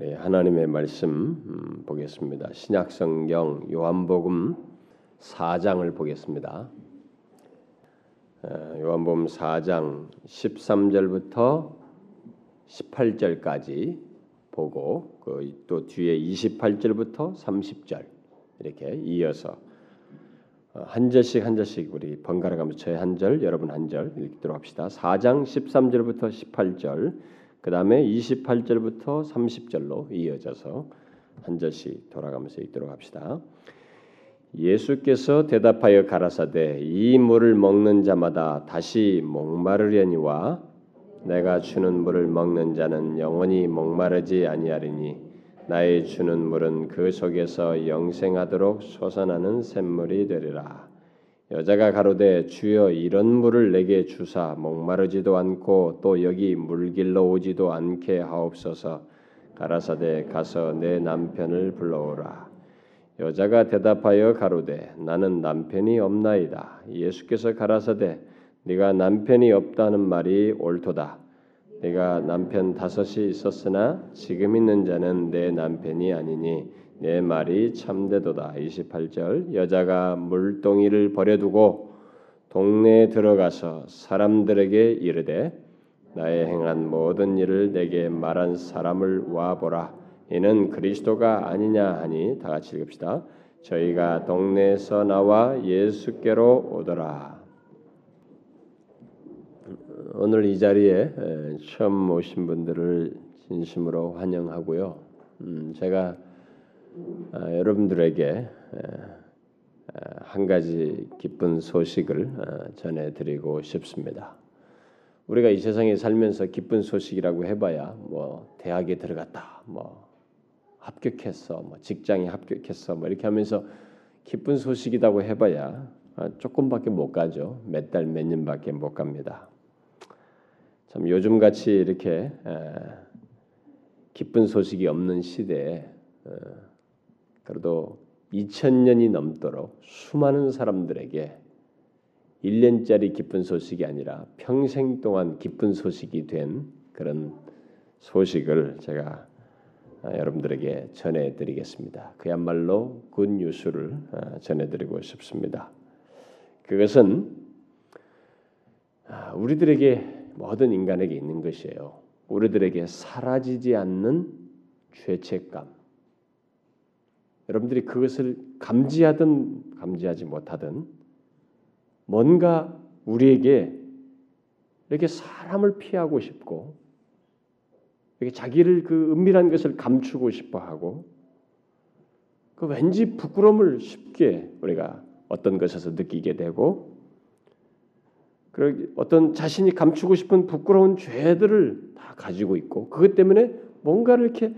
우리 하나님의 말씀 음, 보겠습니다. 신약 성경 요한복음 4장을 보겠습니다. 요한복음 4장 13절부터 18절까지 보고 그또 뒤에 28절부터 30절 이렇게 이어서 어, 한 절씩 한 절씩 우리 번갈아 가면서 저희 한 절, 여러분 한 절 읽도록 합시다. 4장 13절부터 18절 그 다음에 28절부터 30절로 이어져서 한 절씩 돌아가면서 읽도록 합시다. 예수께서 대답하여 가라사대 이 물을 먹는 자마다 다시 목마르려니와 내가 주는 물을 먹는 자는 영원히 목마르지 아니하리니 나의 주는 물은 그 속에서 영생하도록 솟아나는 샘물이 되리라. 여자가 가로되 주여 이런 물을 내게 주사. 목마르지도 않고 또 여기 물길로 오지도 않게 하옵소서. 가라사대 가서 내 남편을 불러오라. 여자가 대답하여 가로되 나는 남편이 없나이다. 예수께서 가라사대 네가 남편이 없다는 말이 옳도다. 네가 남편 다섯이 있었으나 지금 있는 자는 내 남편이 아니니 내 말이 참되도다. 28절 여자가 물동이를 버려두고 동네에 들어가서 사람들에게 이르되 나의 행한 모든 일을 내게 말한 사람을 와 보라. 이는 그리스도가 아니냐 하니 다 같이 읽읍시다. 저희가 동네에서 나와 예수께로 오더라. 오늘 이 자리에 처음 오신 분들을 진심으로 환영하고요. 음, 제가 아, 여러분들에게 한 가지 기쁜 소식을 어, 전해드리고 싶습니다. 우리가 이 세상에 살면서 기쁜 소식이라고 해봐야 뭐 대학에 들어갔다, 뭐 합격했어, 뭐 직장에 합격했어, 뭐 이렇게 하면서 기쁜 소식이라고 해봐야 아, 조금밖에 못 가죠. 몇 달, 몇 년밖에 못 갑니다. 참 요즘 같이 이렇게 기쁜 소식이 없는 시대에 어, 그래도 2000년이 넘도록 수많은 사람들에게 1년짜리 기쁜 소식이 아니라 평생 동안 기쁜 소식이 된 그런 소식을 제가 아, 여러분들에게 전해드리겠습니다. 그야말로 good news를 아, 전해드리고 싶습니다. 그것은 아, 우리들에게 모든 인간에게 있는 것이에요. 우리들에게 사라지지 않는 죄책감, 여러분들이 그것을 감지하든 감지하지 못하든 뭔가 우리에게 이렇게 사람을 피하고 싶고 이렇게 자기를 그 은밀한 것을 감추고 싶어 하고 그 왠지 부끄러움을 쉽게 우리가 어떤 것에서 느끼게 되고 그 어떤 자신이 감추고 싶은 부끄러운 죄들을 다 가지고 있고 그것 때문에 뭔가를 이렇게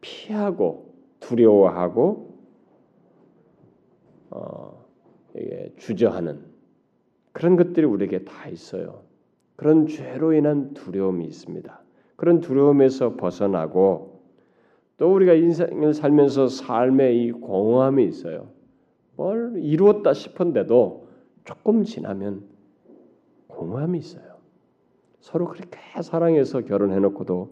피하고 두려워하고 어, 주저하는 그런 것들이 우리에게 다 있어요. 그런 죄로 인한 두려움이 있습니다. 그런 두려움에서 벗어나고 또 우리가 인생을 살면서 삶의 이 공허함이 있어요. 뭘 이루었다 싶은데도 조금 지나면 공허함이 있어요. 서로 그렇게 사랑해서 결혼해놓고도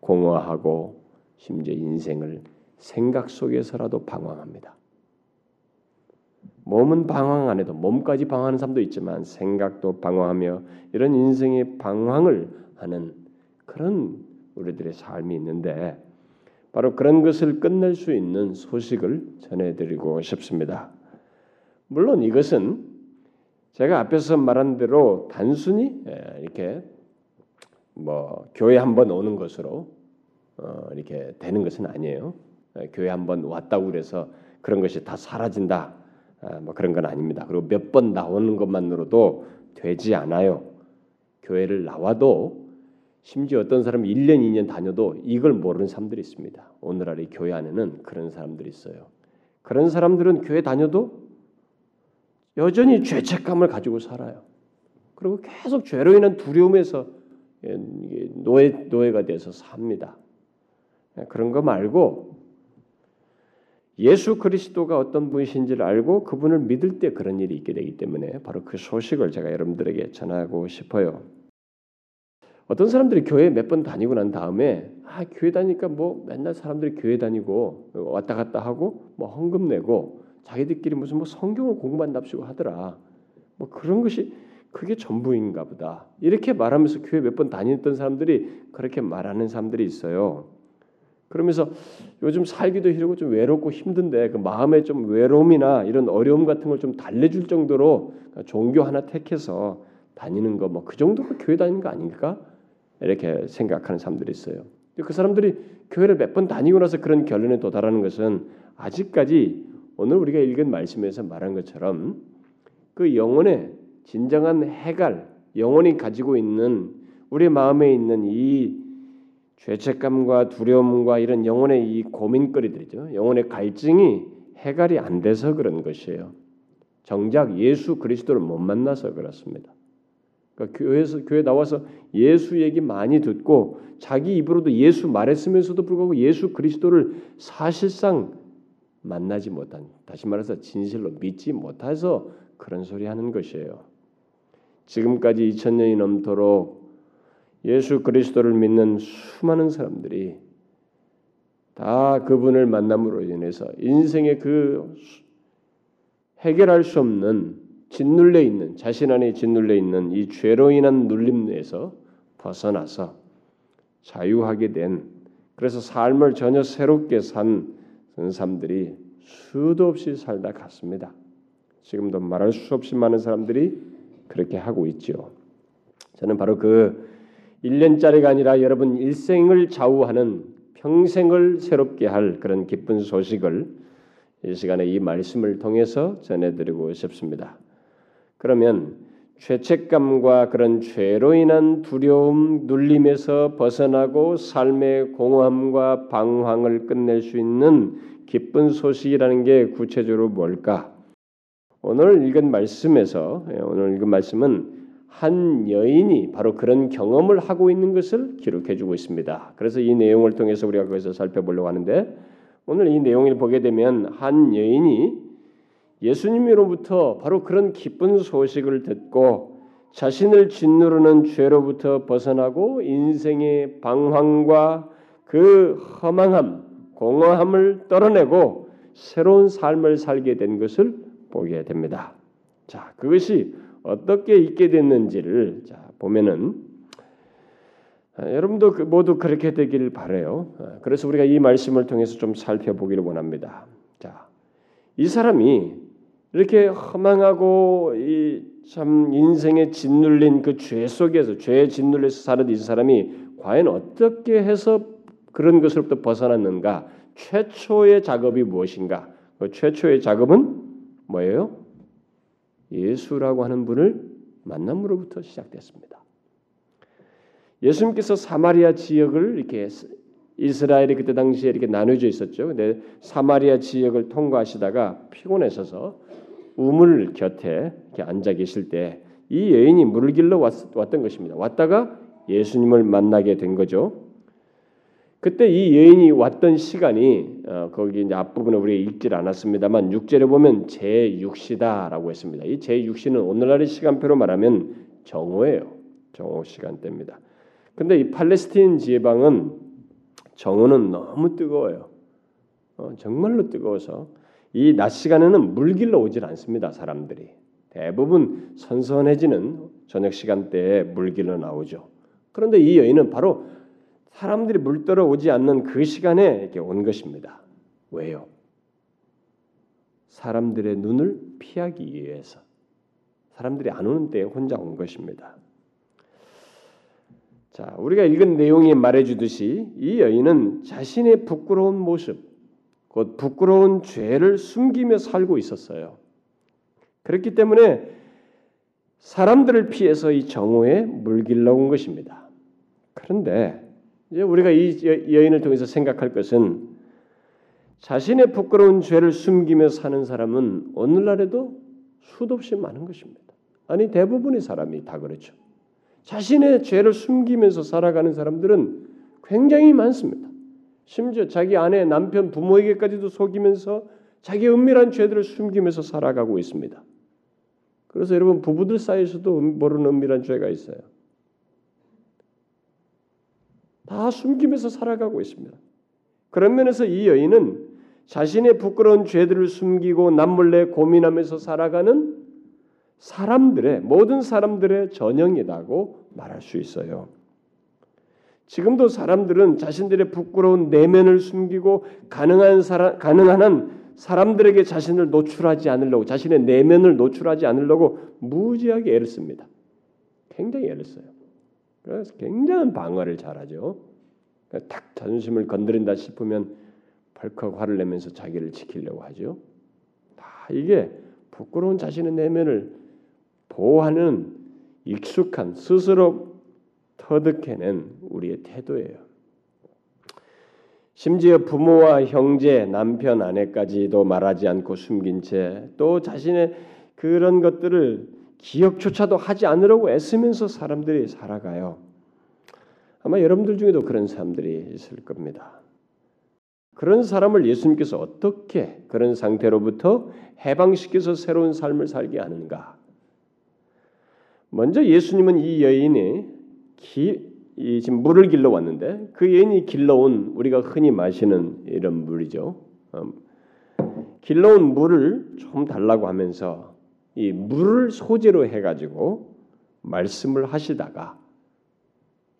공허하고 심지어 인생을 생각 속에서라도 방황합니다. 몸은 방황 안 해도 몸까지 방황하는 사람도 있지만 생각도 방황하며 이런 인생의 방황을 하는 그런 우리들의 삶이 있는데 바로 그런 것을 끝낼 수 있는 소식을 전해드리고 싶습니다. 물론 이것은 제가 앞에서 말한 대로 단순히 예, 이렇게 뭐 교회 한 번 오는 것으로 어, 이렇게 되는 것은 아니에요. 예, 교회 한 번 왔다고 그래서 그런 것이 다 사라진다. 아, 뭐 그런 건 아닙니다. 그리고 몇 번 나오는 것만으로도 되지 않아요. 교회를 나와도 심지어 어떤 사람이 1년, 2년 다녀도 이걸 모르는 사람들이 있습니다. 오늘날의 교회 안에는 그런 사람들이 있어요. 그런 사람들은 교회 다녀도 여전히 죄책감을 가지고 살아요. 그리고 계속 죄로 인한 두려움에서 예, 노예 노예가 돼서 삽니다. 그런 거 말고 예수 그리스도가 어떤 분이신지를 알고 그분을 믿을 때 그런 일이 있게 되기 때문에 바로 그 소식을 제가 여러분들에게 전하고 싶어요. 어떤 사람들이 교회 몇 번 다니고 난 다음에 아 교회 다니까 뭐 맨날 사람들이 교회 다니고 왔다 갔다 하고 뭐 헌금 내고 자기들끼리 무슨 뭐 성경을 공부한답시고 하더라. 뭐 그런 것이 그게 전부인가 보다. 이렇게 말하면서 교회 몇 번 다녔던 사람들이 그렇게 말하는 사람들이 있어요. 그러면서 요즘 살기도 힘들고 좀 외롭고 힘든데 그 마음에 좀 외로움이나 이런 어려움 같은 걸 좀 달래줄 정도로 종교 하나 택해서 다니는 거 뭐 그 정도가 교회 다니는 거 아닙니까? 이렇게 생각하는 사람들이 있어요. 그 사람들이 교회를 몇 번 다니고 나서 그런 결론에 도달하는 것은 아직까지 오늘 우리가 읽은 말씀에서 말한 것처럼 그 영혼의 진정한 해갈, 영혼이 가지고 있는 우리 마음에 있는 이 죄책감과 두려움과 이런 영혼의 이 고민거리들이죠. 영혼의 갈증이 해갈이 안 돼서 그런 것이에요. 정작 예수 그리스도를 못 만나서 그렇습니다. 그러니까 교회에서 교회 나와서 예수 얘기 많이 듣고 자기 입으로도 예수 말했으면서도 불구하고 예수 그리스도를 사실상 만나지 못한 다시 말해서 진실로 믿지 못해서 그런 소리 하는 것이에요. 지금까지 2000년이 넘도록 예수 그리스도를 믿는 수많은 사람들이 다 그분을 만남으로 인해서 인생의 그 해결할 수 없는 짓눌려 있는 자신 안에 짓눌려 있는 이 죄로 인한 눌림에서 벗어나서 자유하게 된 그래서 삶을 전혀 새롭게 산 사람들이 수도 없이 살다 갔습니다. 지금도 말할 수 없이 많은 사람들이 그렇게 하고 있죠. 저는 바로 그 1년짜리가 아니라 여러분 일생을 좌우하는 평생을 새롭게 할 그런 기쁜 소식을 이 시간에 이 말씀을 통해서 전해드리고 싶습니다. 그러면 죄책감과 그런 죄로 인한 두려움, 눌림에서 벗어나고 삶의 공허함과 방황을 끝낼 수 있는 기쁜 소식이라는 게 구체적으로 뭘까? 오늘 읽은 말씀에서 예, 오늘 읽은 말씀은 한 여인이 바로 그런 경험을 하고 있는 것을 기록해 주고 있습니다. 그래서 이 내용을 통해서 우리가 거기서 살펴보려고 하는데 오늘 이 내용을 보게 되면 한 여인이 예수님으로부터 바로 그런 기쁜 소식을 듣고 자신을 짓누르는 죄로부터 벗어나고 인생의 방황과 그 허망함, 공허함을 떨어내고 새로운 삶을 살게 된 것을 보게 됩니다. 자, 그것이 어떻게 있게 됐는지를 자, 보면은 아, 여러분도 그 모두 그렇게 되길 바래요. 아, 그래서 우리가 이 말씀을 통해서 좀 살펴보기를 원합니다. 자, 이 사람이 이렇게 허망하고 이 참 인생에 짓눌린 그 죄 속에서 죄에 짓눌려서 사는 이 사람이 과연 어떻게 해서 그런 것으로부터 벗어났는가? 최초의 작업이 무엇인가? 그 최초의 작업은 뭐예요? 예수라고 하는 분을 만남으로부터 시작됐습니다. 예수님께서 사마리아 지역을 이렇게 이스라엘이 그때 당시에 이렇게 나눠져 있었죠. 근데 사마리아 지역을 통과하시다가 피곤해서서 우물 곁에 이렇게 앉아 계실 때 이 여인이 물을 길러 왔, 던 것입니다. 왔다가 예수님을 만나게 된 거죠. 그때 이 여인이 왔던 시간이 어, 거기 이제 앞부분에 우리가 읽질 않았습니다만 6절에 보면 제6시다라고 했습니다. 이 제6시는 오늘날의 시간표로 말하면 정오예요. 정오 시간대입니다. 근데 이 팔레스틴 지방은 정오는 너무 뜨거워요. 어, 정말로 뜨거워서 이 낮 시간에는 물길로 오질 않습니다. 사람들이 대부분 선선해지는 저녁 시간대에 물길로 나오죠. 그런데 이 여인은 바로 사람들이 물들어 오지 않는 그 시간에 이렇게 온 것입니다. 왜요? 사람들의 눈을 피하기 위해서 사람들이 안 오는 때에 혼자 온 것입니다. 자, 우리가 읽은 내용이 말해주듯이 이 여인은 자신의 부끄러운 모습, 곧 부끄러운 죄를 숨기며 살고 있었어요. 그렇기 때문에 사람들을 피해서 이 정오에 물길러 온 것입니다. 그런데 이제 우리가 이 여인을 통해서 생각할 것은 자신의 부끄러운 죄를 숨기며 사는 사람은 오늘날에도 수도 없이 많은 것입니다. 아니 대부분의 사람이 다 그렇죠. 자신의 죄를 숨기면서 살아가는 사람들은 굉장히 많습니다. 심지어 자기 아내, 남편, 부모에게까지도 속이면서 자기 은밀한 죄들을 숨기면서 살아가고 있습니다. 그래서 여러분 부부들 사이에서도 모르는 은밀한 죄가 있어요. 다 숨기면서 살아가고 있습니다. 그런 면에서 이 여인은 자신의 부끄러운 죄들을 숨기고 남몰래 고민하면서 살아가는 사람들의 모든 사람들의 전형이라고 말할 수 있어요. 지금도 사람들은 자신들의 부끄러운 내면을 숨기고 가능한 사람, 가능한 한 사람들에게 자신을 노출하지 않으려고 자신의 내면을 노출하지 않으려고 무지하게 애를 씁니다. 굉장히 애를 써요. 그래서 굉장한 방어를 잘하죠. 딱 자존심을 건드린다 싶으면 벌컥 화를 내면서 자기를 지키려고 하죠. 다 이게 부끄러운 자신의 내면을 보호하는 익숙한 스스로 터득해낸 우리의 태도예요. 심지어 부모와 형제, 남편, 아내까지도 말하지 않고 숨긴 채 또 자신의 그런 것들을 기억조차도 하지 않으려고 애쓰면서 사람들이 살아가요. 아마 여러분들 중에도 그런 사람들이 있을 겁니다. 그런 사람을 예수님께서 어떻게 그런 상태로부터 해방시켜서 새로운 삶을 살게 하는가? 먼저 예수님은 이 여인이 기, 이 지금 물을 길러 왔는데 그 여인이 길러온 우리가 흔히 마시는 이런 물이죠. 음, 길러온 물을 좀 달라고 하면서 이 물을 소재로 해가지고 말씀을 하시다가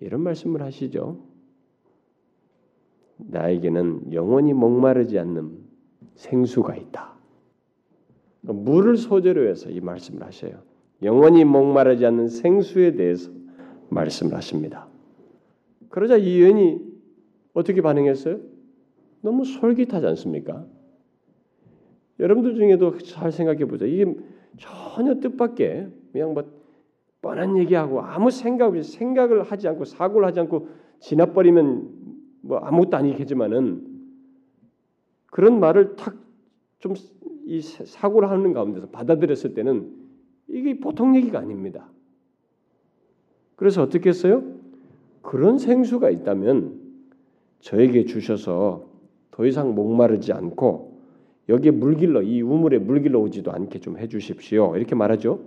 이런 말씀을 하시죠. 나에게는 영원히 목마르지 않는 생수가 있다. 물을 소재로 해서 이 말씀을 하셔요. 영원히 목마르지 않는 생수에 대해서 말씀을 하십니다. 그러자 이 여인이 어떻게 반응했어요? 너무 솔깃하지 않습니까? 여러분들 중에도 잘 생각해 보자. 이게 전혀 뜻밖의 그냥 뭐 뻔한 얘기하고 아무 생각 없이 생각을 하지 않고 사고를 하지 않고 지나버리면 뭐 아무것도 아니겠지만은 그런 말을 탁 좀 이 사고를 하는 가운데서 받아들였을 때는 이게 보통 얘기가 아닙니다. 그래서 어떻게 했어요? 그런 생수가 있다면 저에게 주셔서 더 이상 목마르지 않고 여기에 물길러 이 우물에 물길러 오지도 않게 좀 해주십시오. 이렇게 말하죠.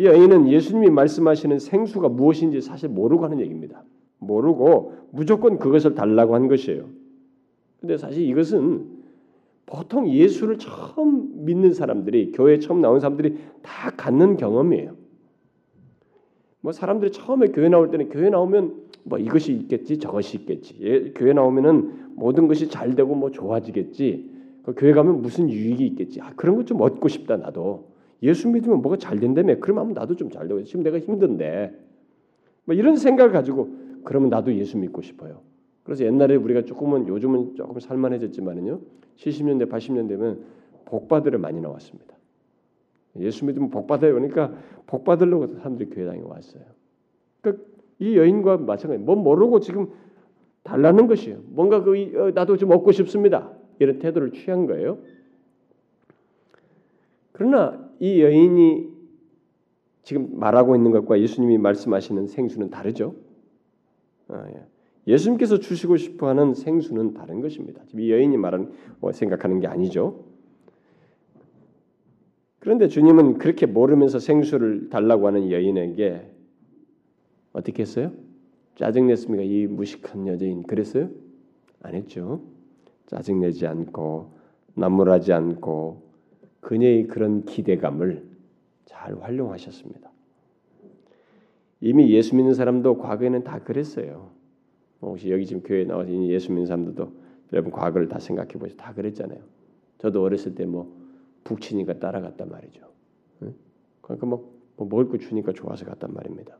이 여인은 예수님이 말씀하시는 생수가 무엇인지 사실 모르고 하는 얘기입니다. 모르고 무조건 그것을 달라고 한 것이에요. 근데 사실 이것은 보통 예수를 처음 믿는 사람들이 교회 처음 나온 사람들이 다 갖는 경험이에요. 뭐 사람들이 처음에 교회 나올 때는 교회 나오면 뭐 이것이 있겠지 저것이 있겠지 예, 교회 나오면은 모든 것이 잘 되고 뭐 좋아지겠지 그 교회 가면 무슨 유익이 있겠지 아 그런 것 좀 얻고 싶다 나도 예수 믿으면 뭐가 잘 된다며 그러면 나도 좀 잘 되고 지금 내가 힘든데 뭐 이런 생각을 가지고 그러면 나도 예수 믿고 싶어요 그래서 옛날에 우리가 조금은 요즘은 조금 살만해졌지만은요 70년대 80년대 되면 복 받으러 많이 나왔습니다 예수 믿으면 복 받아요. 그러니까 복 받으려고 사람들이 교회당에 왔어요. 그러니까 이 여인과 마찬가지. 뭐 모르고 지금 달라는 것이에요. 뭔가 그 어, 나도 좀 얻고 싶습니다. 이런 태도를 취한 거예요. 그러나 이 여인이 지금 말하고 있는 것과 예수님이 말씀하시는 생수는 다르죠. 아, 예. 예수님께서 주시고 싶어하는 생수는 다른 것입니다. 이 여인이 말하는 뭐 생각하는 게 아니죠. 그런데 주님은 그렇게 모르면서 생수를 달라고 하는 여인에게 어떻게 했어요? 짜증 냈습니까? 이 무식한 여자인 그랬어요? 안 했죠. 짜증 내지 않고 나무라지 않고 그녀의 그런 기대감을 잘 활용하셨습니다. 이미 예수 믿는 사람도 과거에는 다 그랬어요. 뭐 혹시 여기 지금 교회에 나와서 예수 믿는 사람들도 여러분 과거를 다 생각해 보세요. 다 그랬잖아요. 저도 어렸을 때 뭐 북치니까 따라갔단 말이죠. 그러니까 뭐, 뭐 먹을 거 주니까 좋아서 갔단 말입니다.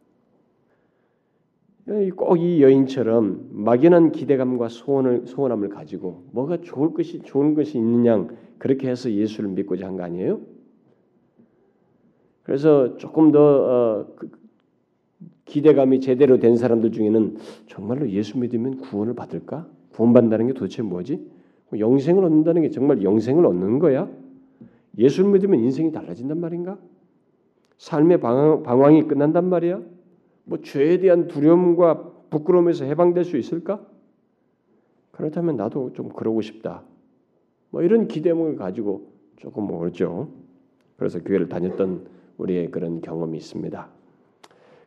꼭 이 여인처럼 막연한 기대감과 소원을 소원함을 가지고 뭐가 좋을 것이 좋은 것이 양 그렇게 해서 예수를 믿고자 한 거 아니에요? 그래서 조금 더 어, 그 기대감이 제대로 된 사람들 중에는 정말로 예수 믿으면 구원을 받을까? 구원받는다는 게 도대체 뭐지? 영생을 얻는다는 게 정말 영생을 얻는 거야? 예수를 믿으면 인생이 달라진단 말인가? 삶의 방황, 이 끝난단 말이야? 뭐 죄에 대한 두려움과 부끄러움에서 해방될 수 있을까? 그렇다면 나도 좀 그러고 싶다. 뭐 이런 기대감을 가지고 조금 오죠. 그래서 교회를 다녔던 우리의 그런 경험이 있습니다.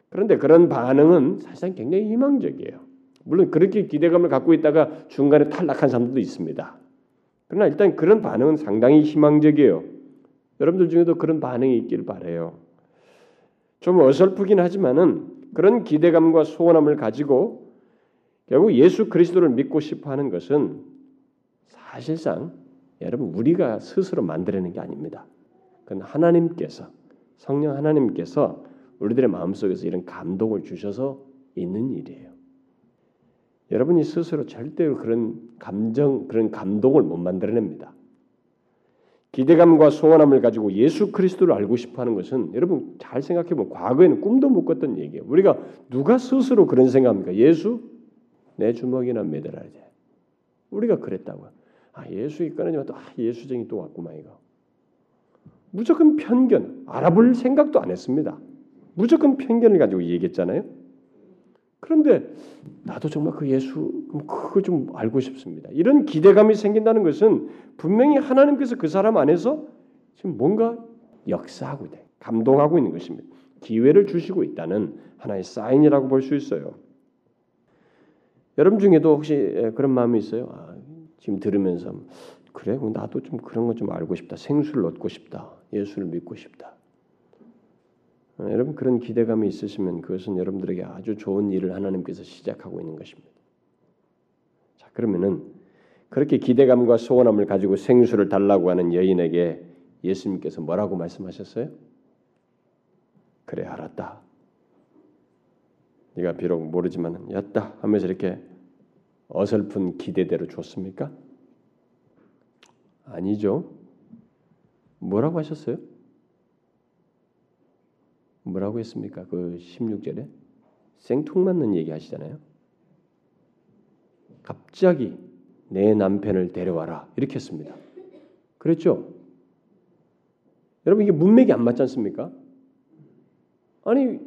그런데 그런 반응은 사실상 굉장히 희망적이에요. 물론 그렇게 기대감을 갖고 있다가 중간에 탈락한 사람들도 있습니다. 그러나 일단 그런 반응은 상당히 희망적이에요. 여러분들 중에도 그런 반응이 있길 바래요. 좀 어설프긴 하지만은 그런 기대감과 소원함을 가지고 결국 예수 그리스도를 믿고 싶어 하는 것은 사실상 여러분 우리가 스스로 만들어낸 게 아닙니다. 그건 하나님께서 성령 하나님께서 우리들의 마음속에서 이런 감동을 주셔서 있는 일이에요. 여러분이 스스로 절대로 그런 감정, 그런 감동을 못 만들어냅니다. 기대감과 소원함을 가지고 예수 그리스도를 알고 싶어 하는 것은 여러분 잘 생각해 보면 과거에는 꿈도 못 꿨던 얘기예요. 우리가 누가 스스로 그런 생각합니까? 예수 내 주먹이나 매달아야 돼. 우리가 그랬다고요. 아 예수 이끌어지면 또 아, 예수쟁이 또 왔구만 이거. 무조건 편견, 알아볼 생각도 안 했습니다. 무조건 편견을 가지고 얘기했잖아요. 그런데 나도 정말 그 예수 그거 좀 알고 싶습니다. 이런 기대감이 생긴다는 것은 분명히 하나님께서 그 사람 안에서 지금 뭔가 역사하고 있다. 감동하고 있는 것입니다. 기회를 주시고 있다는 하나의 사인이라고 볼 수 있어요. 여러분 중에도 혹시 그런 마음이 있어요? 아, 지금 들으면서 그래, 나도 좀 그런 거 좀 알고 싶다. 생수를 얻고 싶다. 예수를 믿고 싶다. 어, 여러분 그런 기대감이 있으시면 그것은 여러분들에게 아주 좋은 일을 하나님께서 시작하고 있는 것입니다. 자 그러면은 그렇게 기대감과 소원함을 가지고 생수를 달라고 하는 여인에게 예수님께서 뭐라고 말씀하셨어요? 그래 알았다. 네가 비록 모르지만 였다 하면서 이렇게 어설픈 기대대로 줬습니까? 아니죠. 뭐라고 하셨어요? 뭐라고 했습니까? 그 16절에 생뚱맞는 얘기 하시잖아요. 갑자기 내 남편을 데려와라 이렇게 했습니다. 그랬죠? 여러분 이게 문맥이 안 맞지 않습니까? 아니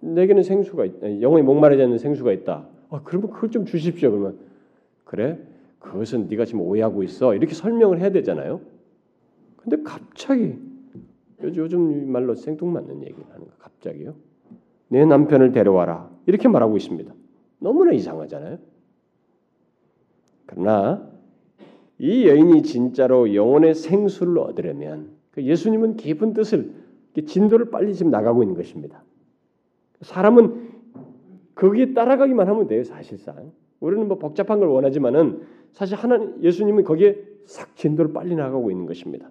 내게는 생수가 있다. 영혼이 목마르지 않는 생수가 있다. 아, 그러면 그걸 좀 주십시오. 그러면 그래? 그것은 네가 지금 오해하고 있어. 이렇게 설명을 해야 되잖아요. 근데 갑자기 요즘 말로 생뚱맞는 얘기를 하는 거 갑자기요. 내 남편을 데려와라 이렇게 말하고 있습니다. 너무나 이상하잖아요. 그러나 이 여인이 진짜로 영혼의 생수를 얻으려면 그 예수님은 깊은 뜻을 진도를 빨리 지금 나가고 있는 것입니다. 사람은 거기에 따라가기만 하면 돼요. 사실상 우리는 뭐 복잡한 걸 원하지만은 사실 하나님 예수님은 거기에 싹 진도를 빨리 나가고 있는 것입니다.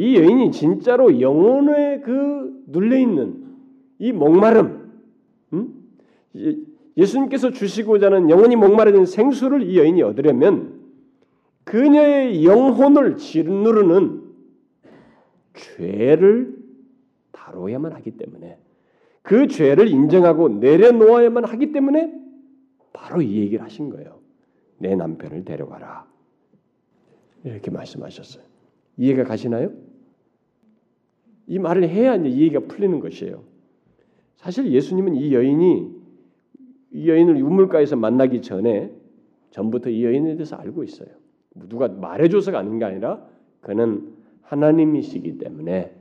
이 여인이 진짜로 영혼에 그 눌려 있는 이 목마름, 음? 예수님께서 주시고자 하는 영혼이 목마르는 생수를 이 여인이 얻으려면 그녀의 영혼을 짓누르는 죄를 다뤄야만 하기 때문에 그 죄를 인정하고 내려놓아야만 하기 때문에 바로 이 얘기를 하신 거예요. 내 남편을 데려가라. 이렇게 말씀하셨어요. 이해가 가시나요? 이 말을 해야 이제 이해가 풀리는 것이에요. 사실 예수님은 이 여인이 이 여인을 우물가에서 만나기 전에 전부터 이 여인에 대해서 알고 있어요. 누가 말해줘서가 아닌 게 아니라 그는 하나님이시기 때문에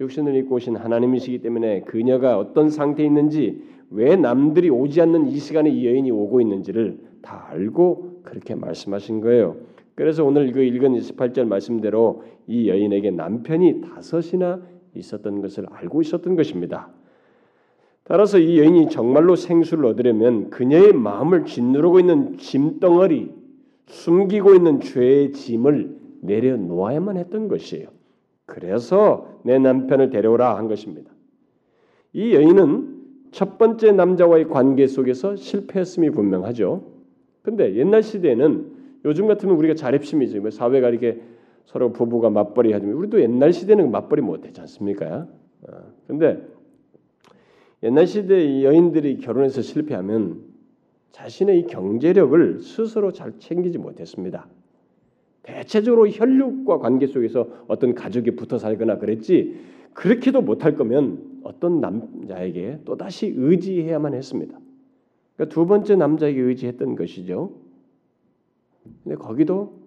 육신을 입고 오신 하나님이시기 때문에 그녀가 어떤 상태에 있는지 왜 남들이 오지 않는 이 시간에 이 여인이 오고 있는지를 다 알고 그렇게 말씀하신 거예요. 그래서 오늘 그 읽은 28절 말씀대로 이 여인에게 남편이 다섯이나 있었던 것을 알고 있었던 것입니다. 따라서 이 여인이 정말로 생수를 얻으려면 그녀의 마음을 짓누르고 있는 짐덩어리, 숨기고 있는 죄의 짐을 내려놓아야만 했던 것이에요. 그래서 내 남편을 데려오라 한 것입니다. 이 여인은 첫 번째 남자와의 관계 속에서 실패했음이 분명하죠. 근데 옛날 시대에는 요즘 같으면 우리가 자립심이지 뭐 사회가 이렇게 서로 부부가 맞벌이 하지만 우리도 옛날 시대는 맞벌이 못했지 않습니까? 어, 근데 옛날 시대 여인들이 결혼해서 실패하면 자신의 이 경제력을 스스로 잘 챙기지 못했습니다. 대체적으로 혈육과 관계 속에서 어떤 가족이 붙어 살거나 그랬지 그렇게도 못할 거면 어떤 남자에게 또 다시 의지해야만 했습니다. 그러니까 두 번째 남자에게 의지했던 것이죠. 근데 거기도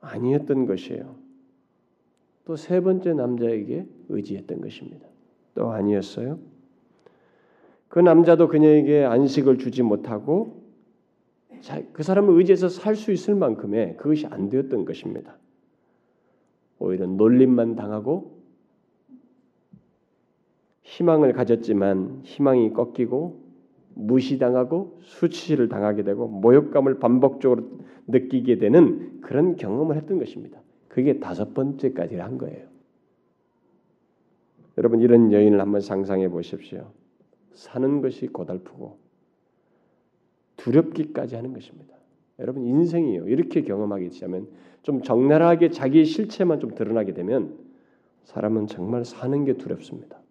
아니었던 것이에요. 또 세 번째 남자에게 의지했던 것입니다. 또 아니었어요. 그 남자도 그녀에게 안식을 주지 못하고 그 사람을 의지해서 살 수 있을 만큼의 그것이 안 되었던 것입니다. 오히려 놀림만 당하고 희망을 가졌지만 희망이 꺾이고 무시당하고 수치를 당하게 되고 모욕감을 반복적으로 느끼게 되는 그런 경험을 했던 것입니다. 그게 다섯 번째까지 한 거예요. 여러분 이런 여인을 한번 상상해 보십시오. 사는 것이 고달프고 두렵기까지 하는 것입니다. 여러분 인생이요 이렇게 경험하게 되면 좀 적나라하게 자기의 실체만 좀 드러나게 되면 사람은 정말 사는 게 두렵습니다.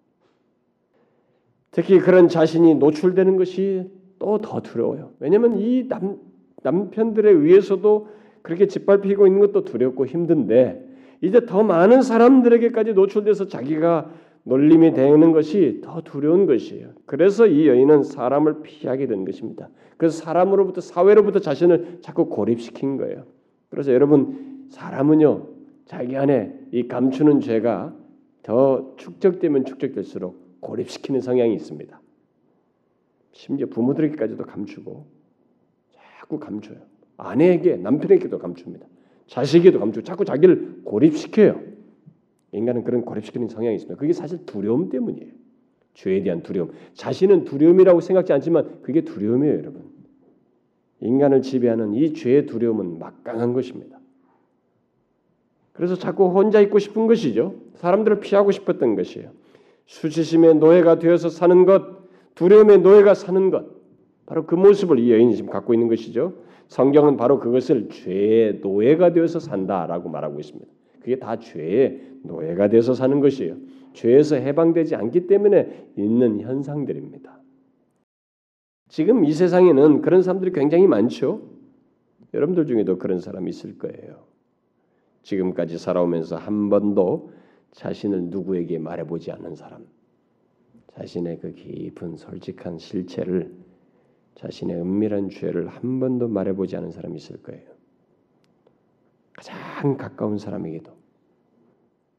특히 그런 자신이 노출되는 것이 또 더 두려워요. 왜냐하면 이 남, 남편들에 의해서도 그렇게 짓밟히고 있는 것도 두렵고 힘든데 이제 더 많은 사람들에게까지 노출돼서 자기가 놀림이 되는 것이 더 두려운 것이에요. 그래서 이 여인은 사람을 피하게 된 것입니다. 그래서 사람으로부터 사회로부터 자신을 자꾸 고립시킨 거예요. 그래서 여러분 사람은요 자기 안에 이 감추는 죄가 더 축적되면 축적될수록 고립시키는 성향이 있습니다. 심지어 부모들에게까지도 감추고 자꾸 감춰요. 아내에게 남편에게도 감춥니다. 자식에게도 감추고 자꾸 자기를 고립시켜요. 인간은 그런 고립시키는 성향이 있습니다. 그게 사실 두려움 때문이에요. 죄에 대한 두려움. 자신은 두려움이라고 생각지 않지만 그게 두려움이에요, 여러분. 인간을 지배하는 이 죄의 두려움은 막강한 것입니다. 그래서 자꾸 혼자 있고 싶은 것이죠. 사람들을 피하고 싶었던 것이에요. 수치심의 노예가 되어서 사는 것, 두려움의 노예가 사는 것, 바로 그 모습을 이 여인이 지금 갖고 있는 것이죠. 성경은 바로 그것을 죄의 노예가 되어서 산다라고 말하고 있습니다. 그게 다 죄의 노예가 되어서 사는 것이에요. 죄에서 해방되지 않기 때문에 있는 현상들입니다. 지금 이 세상에는 그런 사람들이 굉장히 많죠. 여러분들 중에도 그런 사람이 있을 거예요. 지금까지 살아오면서 한 번도 자신을 누구에게 말해보지 않는 사람, 자신의 그 깊은 솔직한 실체를 자신의 은밀한 죄를 한 번도 말해보지 않은 사람이 있을 거예요. 가장 가까운 사람에게도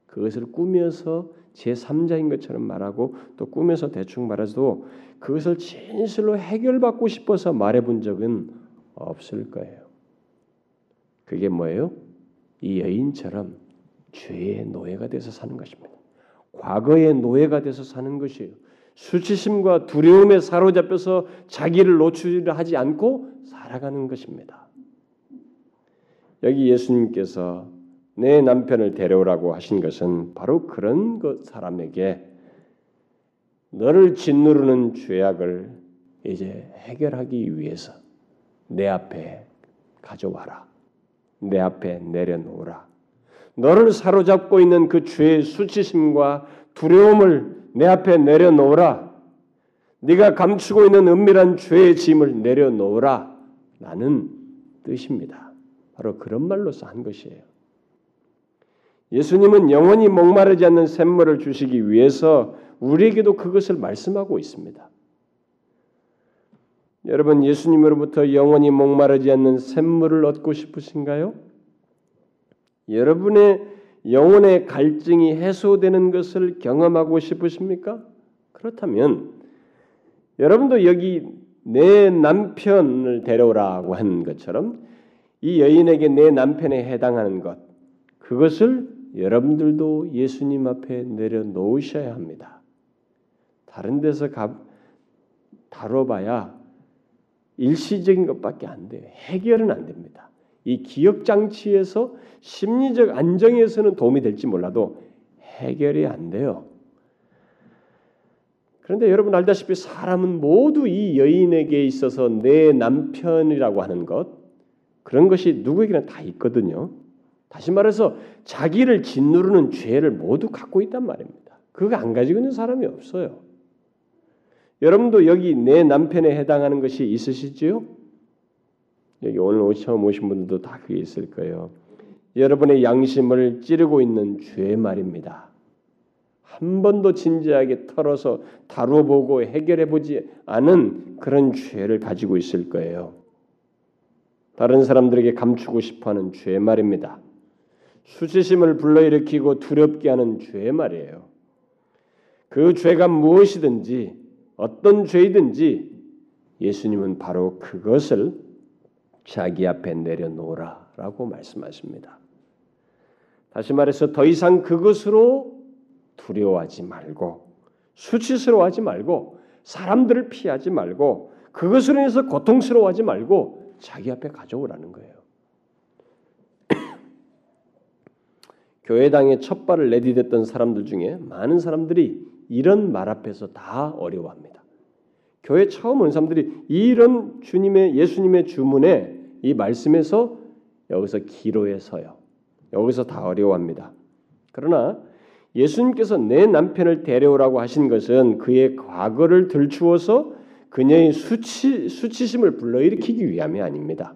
그것을 꾸며서 제 3자인 것처럼 말하고 또 꾸며서 대충 말해도 그것을 진실로 해결받고 싶어서 말해본 적은 없을 거예요. 그게 뭐예요? 이 여인처럼 죄의 노예가 돼서 사는 것입니다. 과거의 노예가 돼서 사는 것이에요. 수치심과 두려움에 사로잡혀서 자기를 노출하지 않고 살아가는 것입니다. 여기 예수님께서 내 남편을 데려오라고 하신 것은 바로 그런 것 사람에게 너를 짓누르는 죄악을 이제 해결하기 위해서 내 앞에 가져와라. 내 앞에 내려놓으라. 너를 사로잡고 있는 그 죄의 수치심과 두려움을 내 앞에 내려놓으라. 네가 감추고 있는 은밀한 죄의 짐을 내려놓으라. 라는 뜻입니다. 바로 그런 말로서 한 것이에요. 예수님은 영원히 목마르지 않는 샘물을 주시기 위해서 우리에게도 그것을 말씀하고 있습니다. 여러분 예수님으로부터 영원히 목마르지 않는 샘물을 얻고 싶으신가요? 여러분의 영혼의 갈증이 해소되는 것을 경험하고 싶으십니까? 그렇다면 여러분도 여기 내 남편을 데려오라고 한 것처럼 이 여인에게 내 남편에 해당하는 것 그것을 여러분들도 예수님 앞에 내려놓으셔야 합니다. 다른 데서 가, 다뤄봐야 일시적인 것밖에 안 돼요. 해결은 안 됩니다. 이 기억 장치에서 심리적 안정에서는 도움이 될지 몰라도 해결이 안 돼요. 그런데 여러분 알다시피 사람은 모두 이 여인에게 있어서 내 남편이라고 하는 것 그런 것이 누구에게나 다 있거든요. 다시 말해서 자기를 짓누르는 죄를 모두 갖고 있단 말입니다. 그거 안 가지고 있는 사람이 없어요. 여러분도 여기 내 남편에 해당하는 것이 있으시지요? 여기 오늘 처음 오신 분들도 다 그게 있을 거예요. 여러분의 양심을 찌르고 있는 죄 말입니다. 한 번도 진지하게 털어서 다뤄보고 해결해보지 않은 그런 죄를 가지고 있을 거예요. 다른 사람들에게 감추고 싶어하는 죄 말입니다. 수치심을 불러일으키고 두렵게 하는 죄 말이에요. 그 죄가 무엇이든지 어떤 죄이든지 예수님은 바로 그것을 자기 앞에 내려놓으라라고 말씀하십니다. 다시 말해서 더 이상 그것으로 두려워하지 말고 수치스러워하지 말고 사람들을 피하지 말고 그것으로 인해서 고통스러워하지 말고 자기 앞에 가져오라는 거예요. 교회당에 첫 발을 내디뎠던 사람들 중에 많은 사람들이 이런 말 앞에서 다 어려워합니다. 교회 처음 온 사람들이 이런 주님의 예수님의 주문에 이 말씀에서 여기서 기로에 서요. 여기서 다 어려워합니다. 그러나 예수님께서 내 남편을 데려오라고 하신 것은 그의 과거를 들추어서 그녀의 수치 수치심을 불러일으키기 위함이 아닙니다.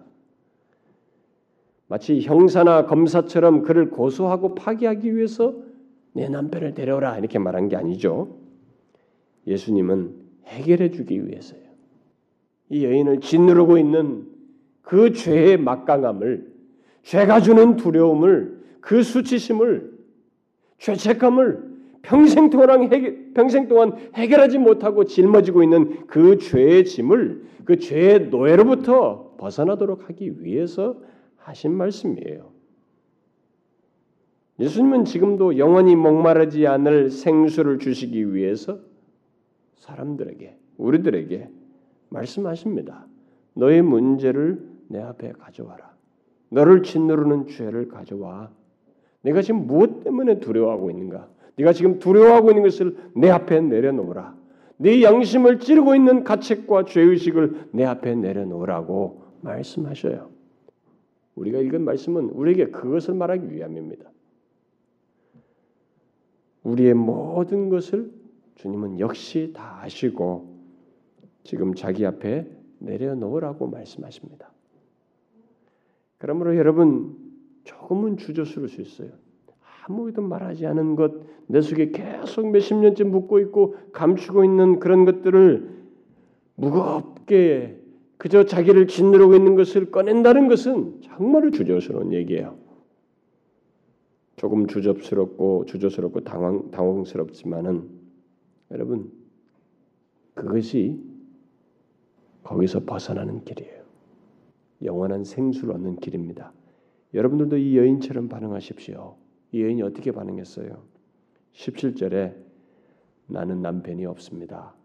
마치 형사나 검사처럼 그를 고소하고 파기하기 위해서 내 남편을 데려오라 이렇게 말한 게 아니죠. 예수님은 해결해 주기 위해서요. 이 여인을 짓누르고 있는 그 죄의 막강함을 죄가 주는 두려움을 그 수치심을 죄책감을 평생 동안 해결, 평생 동안 해결하지 못하고 짊어지고 있는 그 죄의 짐을 그 죄의 노예로부터 벗어나도록 하기 위해서 하신 말씀이에요. 예수님은 지금도 영원히 목마르지 않을 생수를 주시기 위해서 사람들에게 우리들에게 말씀하십니다. 너의 문제를 내 앞에 가져와라. 너를 짓누르는 죄를 가져와. 내가 지금 무엇 때문에 두려워하고 있는가? 네가 지금 두려워하고 있는 것을 내 앞에 내려놓으라. 네 양심을 찌르고 있는 가책과 죄의식을 내 앞에 내려놓으라고 말씀하셔요. 우리가 읽은 말씀은 우리에게 그것을 말하기 위함입니다. 우리의 모든 것을 주님은 역시 다 아시고 지금 자기 앞에 내려놓으라고 말씀하십니다. 그러므로 여러분 조금은 주저스러울 수 있어요. 아무것도 말하지 않은 것, 내 속에 계속 몇십 년째 묻고 있고 감추고 있는 그런 것들을 무겁게 그저 자기를 짓누르고 있는 것을 꺼낸다는 것은 정말로 주저스러운 얘기예요. 조금 주접스럽고 주저스럽고 당황, 당황스럽지만은 여러분 그것이 거기서 벗어나는 길이에요. 영원한 생수를 얻는 길입니다. 여러분들도 이 여인처럼 반응하십시오. 이 여인이 어떻게 반응했어요? 17절에 나는 남편이 없습니다.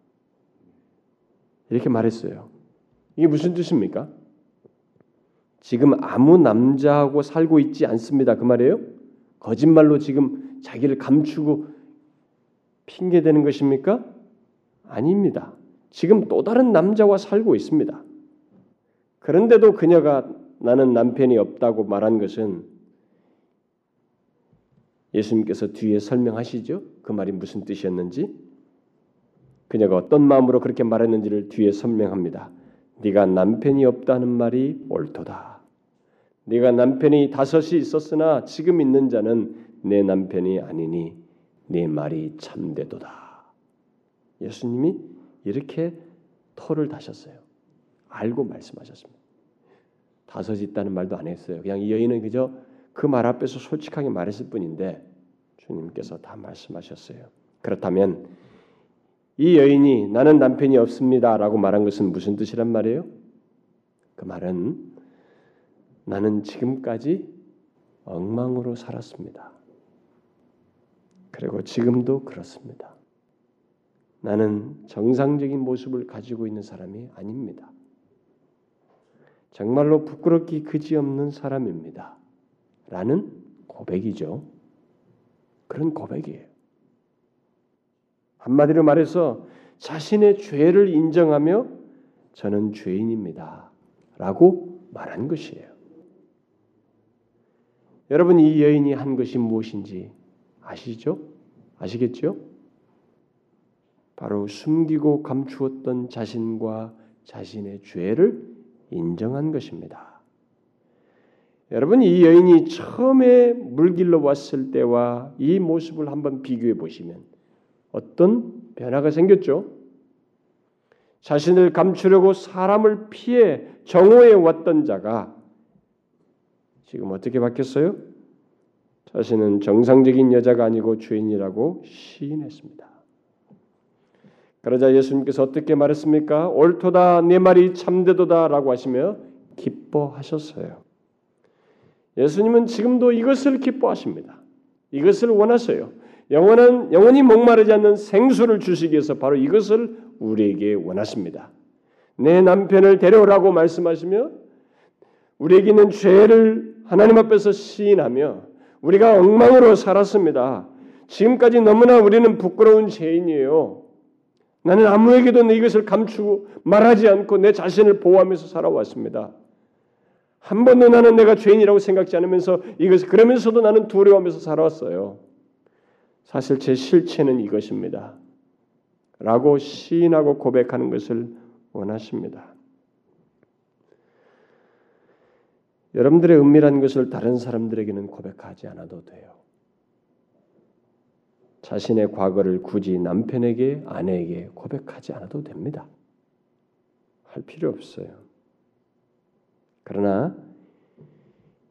이렇게 말했어요. 이게 무슨 뜻입니까? 지금 아무 남자하고 살고 있지 않습니다. 그 말이에요? 거짓말로 지금 자기를 감추고 핑계 대는 것입니까? 아닙니다. 지금 또 다른 남자와 살고 있습니다. 그런데도 그녀가 나는 남편이 없다고 말한 것은 예수님께서 뒤에 설명하시죠. 그 말이 무슨 뜻이었는지 그녀가 어떤 마음으로 그렇게 말했는지를 뒤에 설명합니다. 네가 남편이 없다는 말이 옳도다. 네가 남편이 다섯이 있었으나 지금 있는 자는 내 남편이 아니니 네 말이 참되도다. 예수님이 이렇게 토를 다셨어요. 알고 말씀하셨습니다. 다섯이 있다는 말도 안 했어요. 그냥 이 여인은 그저 그 말 앞에서 솔직하게 말했을 뿐인데 주님께서 다 말씀하셨어요. 그렇다면 이 여인이 나는 남편이 없습니다라고 말한 것은 무슨 뜻이란 말이에요? 그 말은 나는 지금까지 엉망으로 살았습니다. 그리고 지금도 그렇습니다. 나는 정상적인 모습을 가지고 있는 사람이 아닙니다. 정말로 부끄럽기 그지없는 사람입니다. 라는 고백이죠. 그런 고백이에요. 한마디로 말해서 자신의 죄를 인정하며 저는 죄인입니다. 라고 말한 것이에요. 여러분 이 여인이 한 것이 무엇인지 아시죠? 아시겠죠? 바로 숨기고 감추었던 자신과 자신의 죄를 인정한 것입니다. 여러분 이 여인이 처음에 물길로 왔을 때와 이 모습을 한번 비교해 보시면 어떤 변화가 생겼죠? 자신을 감추려고 사람을 피해 정오에 왔던 자가 지금 어떻게 바뀌었어요? 자신은 정상적인 여자가 아니고 죄인이라고 시인했습니다. 그러자 예수님께서 어떻게 말했습니까? 옳도다 내 말이 참되도다라고 하시며 기뻐하셨어요. 예수님은 지금도 이것을 기뻐하십니다. 이것을 원하셔요. 영원한 영원히 목마르지 않는 생수를 주시기 위해서 바로 이것을 우리에게 원하십니다. 내 남편을 데려오라고 말씀하시며 우리에게 있는 죄를 하나님 앞에서 시인하며 우리가 엉망으로 살았습니다. 지금까지 너무나 우리는 부끄러운 죄인이에요. 나는 아무에게도 이것을 감추고 말하지 않고 내 자신을 보호하면서 살아왔습니다. 한 번도 나는 내가 죄인이라고 생각지 않으면서 이것을 그러면서도 나는 두려워하면서 살아왔어요. 사실 제 실체는 이것입니다. 라고 시인하고 고백하는 것을 원하십니다. 여러분들의 은밀한 것을 다른 사람들에게는 고백하지 않아도 돼요. 자신의 과거를 굳이 남편에게, 아내에게 고백하지 않아도 됩니다. 할 필요 없어요. 그러나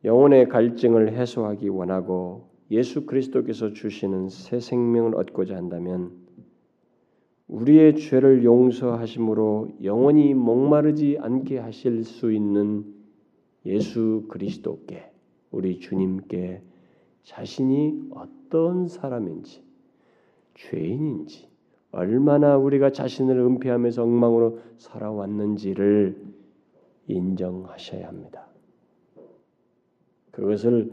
영혼의 갈증을 해소하기 원하고 예수 그리스도께서 주시는 새 생명을 얻고자 한다면 우리의 죄를 용서하심으로 영원히 목마르지 않게 하실 수 있는 예수 그리스도께 우리 주님께 자신이 어떤 사람인지 죄인인지 얼마나 우리가 자신을 은폐하면서 엉망으로 살아왔는지를 인정하셔야 합니다. 그것을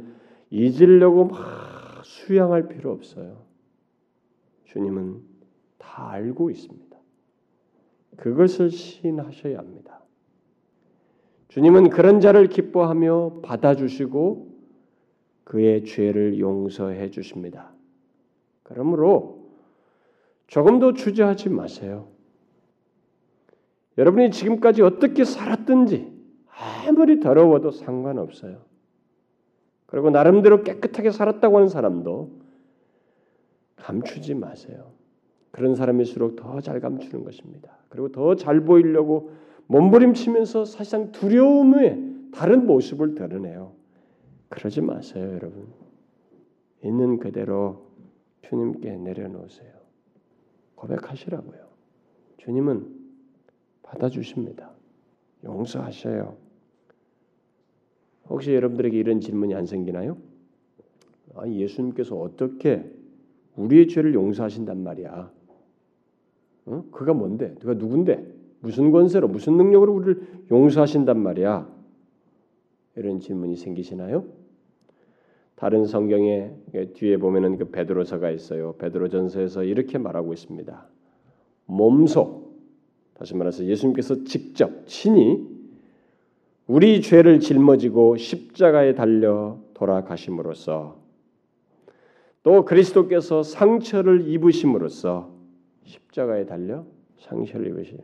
잊으려고 막 수양할 필요 없어요. 주님은 다 알고 있습니다. 그것을 시인하셔야 합니다. 주님은 그런 자를 기뻐하며 받아주시고 그의 죄를 용서해 주십니다. 그러므로 조금도 주저하지 마세요. 여러분이 지금까지 어떻게 살았든지 아무리 더러워도 상관없어요. 그리고 나름대로 깨끗하게 살았다고 하는 사람도 감추지 마세요. 그런 사람일수록 더 잘 감추는 것입니다. 그리고 더 잘 보이려고 몸부림치면서 사실상 두려움의 다른 모습을 드러내요. 그러지 마세요, 여러분. 있는 그대로 주님께 내려놓으세요. 고백하시라고요. 주님은 받아주십니다. 용서하셔요. 혹시 여러분들에게 이런 질문이 안 생기나요? 아, 예수님께서 어떻게 우리의 죄를 용서하신단 말이야? 어? 그가 뭔데? 그가 누군데? 무슨 권세로 무슨 능력으로 우리를 용서하신단 말이야? 이런 질문이 생기시나요? 다른 성경에 뒤에 보면은 그 베드로서가 있어요. 베드로전서에서 이렇게 말하고 있습니다. 몸소 다시 말해서 예수님께서 직접 친히 우리 죄를 짊어지고 십자가에 달려 돌아가심으로써 또 그리스도께서 상처를 입으심으로써 십자가에 달려 상처를 입으시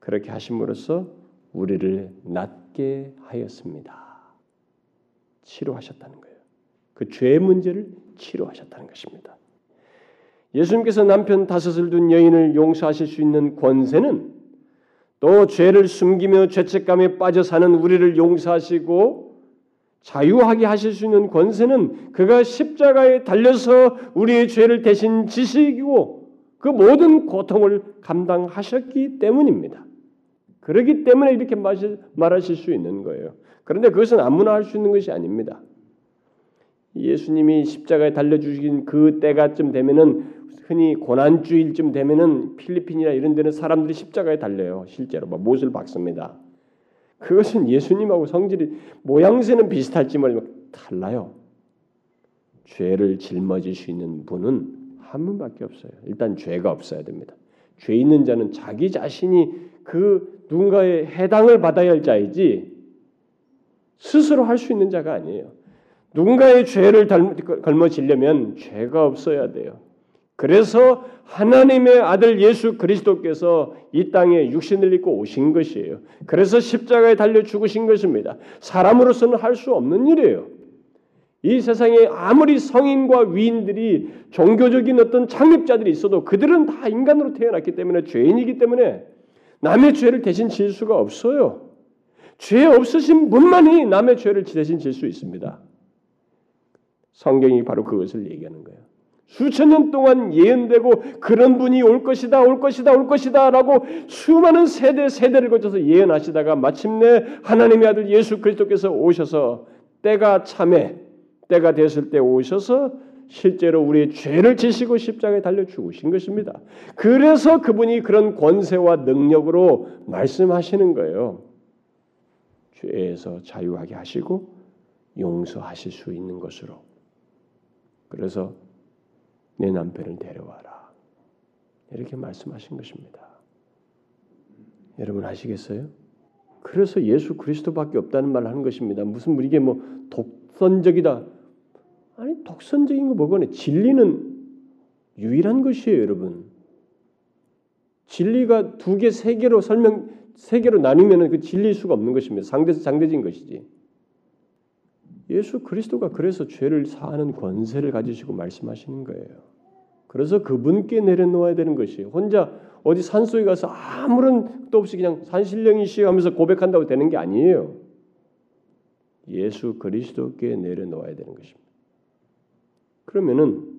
그렇게 하심으로써 우리를 낫게 하였습니다. 치료하셨다는 거예요. 그 죄의 문제를 치료하셨다는 것입니다. 예수님께서 남편 다섯을 둔 여인을 용서하실 수 있는 권세는 또 죄를 숨기며 죄책감에 빠져 사는 우리를 용서하시고 자유하게 하실 수 있는 권세는 그가 십자가에 달려서 우리의 죄를 대신 지시고 그 모든 고통을 감당하셨기 때문입니다. 그러기 때문에 이렇게 말하실 수 있는 거예요. 그런데 그것은 아무나 할 수 있는 것이 아닙니다. 예수님이 십자가에 달려 주신 그 때가쯤 되면은 흔히 고난주일쯤 되면은 필리핀이나 이런 데는 사람들이 십자가에 달려요. 실제로 막 못을 박습니다. 그것은 예수님하고 성질이 모양새는 비슷할지 모르지만 달라요. 죄를 짊어질 수 있는 분은 한 분밖에 없어요. 일단 죄가 없어야 됩니다. 죄 있는 자는 자기 자신이 그 누군가의 해당을 받아야 할 자이지 스스로 할 수 있는 자가 아니에요. 누군가의 죄를 걸머지려면 죄가 없어야 돼요. 그래서 하나님의 아들 예수 그리스도께서 이 땅에 육신을 입고 오신 것이에요. 그래서 십자가에 달려 죽으신 것입니다. 사람으로서는 할 수 없는 일이에요. 이 세상에 아무리 성인과 위인들이 종교적인 어떤 창립자들이 있어도 그들은 다 인간으로 태어났기 때문에 죄인이기 때문에 남의 죄를 대신 질 수가 없어요. 죄 없으신 분만이 남의 죄를 대신 질 수 있습니다. 성경이 바로 그것을 얘기하는 거예요. 수천 년 동안 예언되고 그런 분이 올 것이다, 올 것이다, 올 것이다라고 수많은 세대 세대를 거쳐서 예언하시다가 마침내 하나님의 아들 예수 그리스도께서 오셔서 때가 참에 때가 됐을 때 오셔서 실제로 우리의 죄를 지시고 십자가에 달려 죽으신 것입니다. 그래서 그분이 그런 권세와 능력으로 말씀하시는 거예요. 죄에서 자유하게 하시고 용서하실 수 있는 것으로. 그래서 내 남편을 데려와라. 이렇게 말씀하신 것입니다. 여러분 아시겠어요? 그래서 예수 그리스도밖에 없다는 말을 하는 것입니다. 무슨 이게 뭐 독선적이다. 아니 독선적인 거 뭐거네. 진리는 유일한 것이에요, 여러분. 진리가 두 개, 세 개로 설명, 세 개로 나뉘면 그 진리일 수가 없는 것입니다. 상대 상대적인 것이지. 예수 그리스도가 그래서 죄를 사하는 권세를 가지시고 말씀하시는 거예요. 그래서 그분께 내려놓아야 되는 것이 혼자 어디 산속에 가서 아무런 뜻 없이 그냥 산신령이시 하면서 고백한다고 되는 게 아니에요. 예수 그리스도께 내려놓아야 되는 것입니다. 그러면은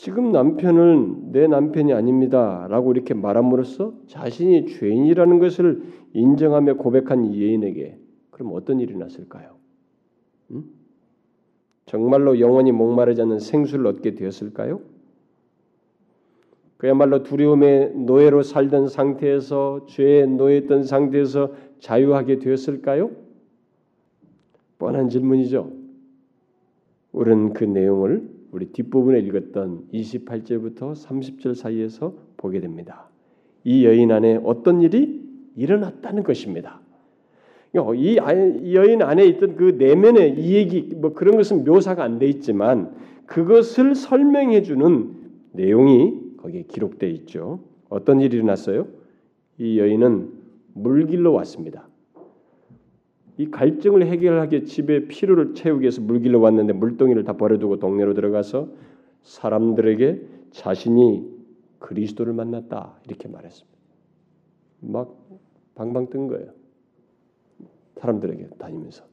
지금 남편은 내 남편이 아닙니다라고 이렇게 말함으로써 자신이 죄인이라는 것을 인정하며 고백한 예인에게 그럼 어떤 일이 났을까요? 음? 정말로 영원히 목마르지 않는 생수를 얻게 되었을까요? 그야말로 두려움의 노예로 살던 상태에서 죄에 노예했던 상태에서 자유하게 되었을까요? 뻔한 질문이죠. 우리는 그 내용을 우리 뒷부분에 읽었던 28절부터 30절 사이에서 보게 됩니다. 이 여인 안에 어떤 일이 일어났다는 것입니다. 이 여인 안에 있던 그 내면의 이 얘기 뭐 그런 것은 묘사가 안 돼 있지만 그것을 설명해 주는 내용이 거기에 기록되어 있죠. 어떤 일이 일어났어요? 이 여인은 물길로 왔습니다. 이 갈증을 해결하기 집에 피로를 채우기 위해서 물길로 왔는데 물동이를 다 버려두고 동네로 들어가서 사람들에게 자신이 그리스도를 만났다 이렇게 말했습니다. 막 방방 뜬 거예요. 사람들에게 다니면서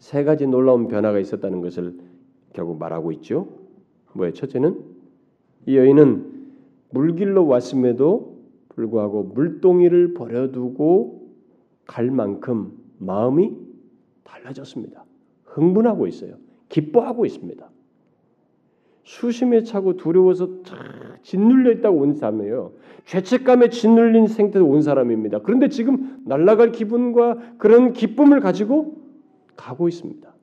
세 가지 놀라운 변화가 있었다는 것을 결국 말하고 있죠. 뭐예요? 첫째는 이 여인은 물길로 왔음에도 불구하고 물동이를 버려두고 갈 만큼 마음이 달라졌습니다. 흥분하고 있어요. 기뻐하고 있습니다. 수심에 차고 두려워서 짓눌려 있다고 온 사람이에요. 죄책감에 짓눌린 생태로 온 사람입니다. 그런데 지금 날아갈 기분과 그런 기쁨을 가지고 가고 있습니다.